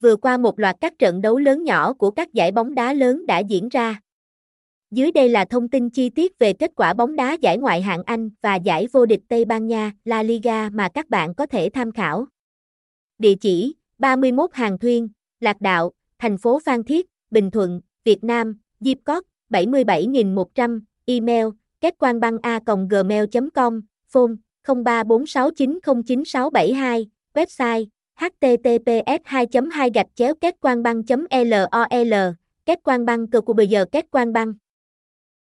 Vừa qua một loạt các trận đấu lớn nhỏ của các giải bóng đá lớn đã diễn ra. Dưới đây là thông tin chi tiết về kết quả bóng đá giải ngoại hạng Anh và giải vô địch Tây Ban Nha, La Liga mà các bạn có thể tham khảo. Địa chỉ: 31 Hàng Thuyên, Lạc Đạo, thành phố Phan Thiết, Bình Thuận, Việt Nam, Diệp Cót, 77100, email, kết quan băng a gmail.com, phone, 0346909672, website, https 2 2 gạch chéo kết quan băng lol kết quan băng cơ của bây giờ kết quan băng.